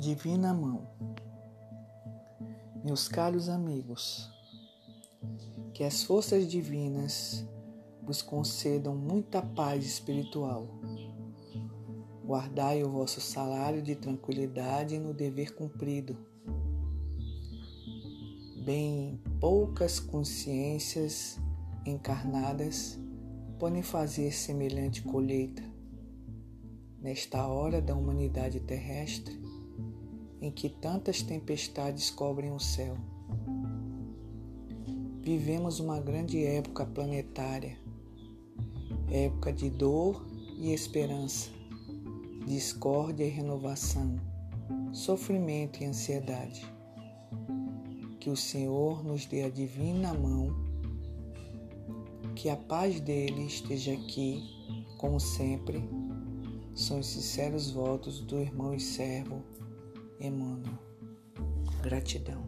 Divina Mão. Meus caros amigos, que as forças divinas vos concedam muita paz espiritual. Guardai o vosso salário de tranquilidade no dever cumprido. Bem poucas consciências encarnadas podem fazer semelhante colheita nesta hora da humanidade terrestre em que tantas tempestades cobrem o céu. Vivemos uma grande época planetária, época de dor e esperança, discórdia e renovação, sofrimento e ansiedade. Que o Senhor nos dê a divina mão, que a paz dele esteja aqui, como sempre são os sinceros votos do irmão e servo Emmanuel. Gratidão.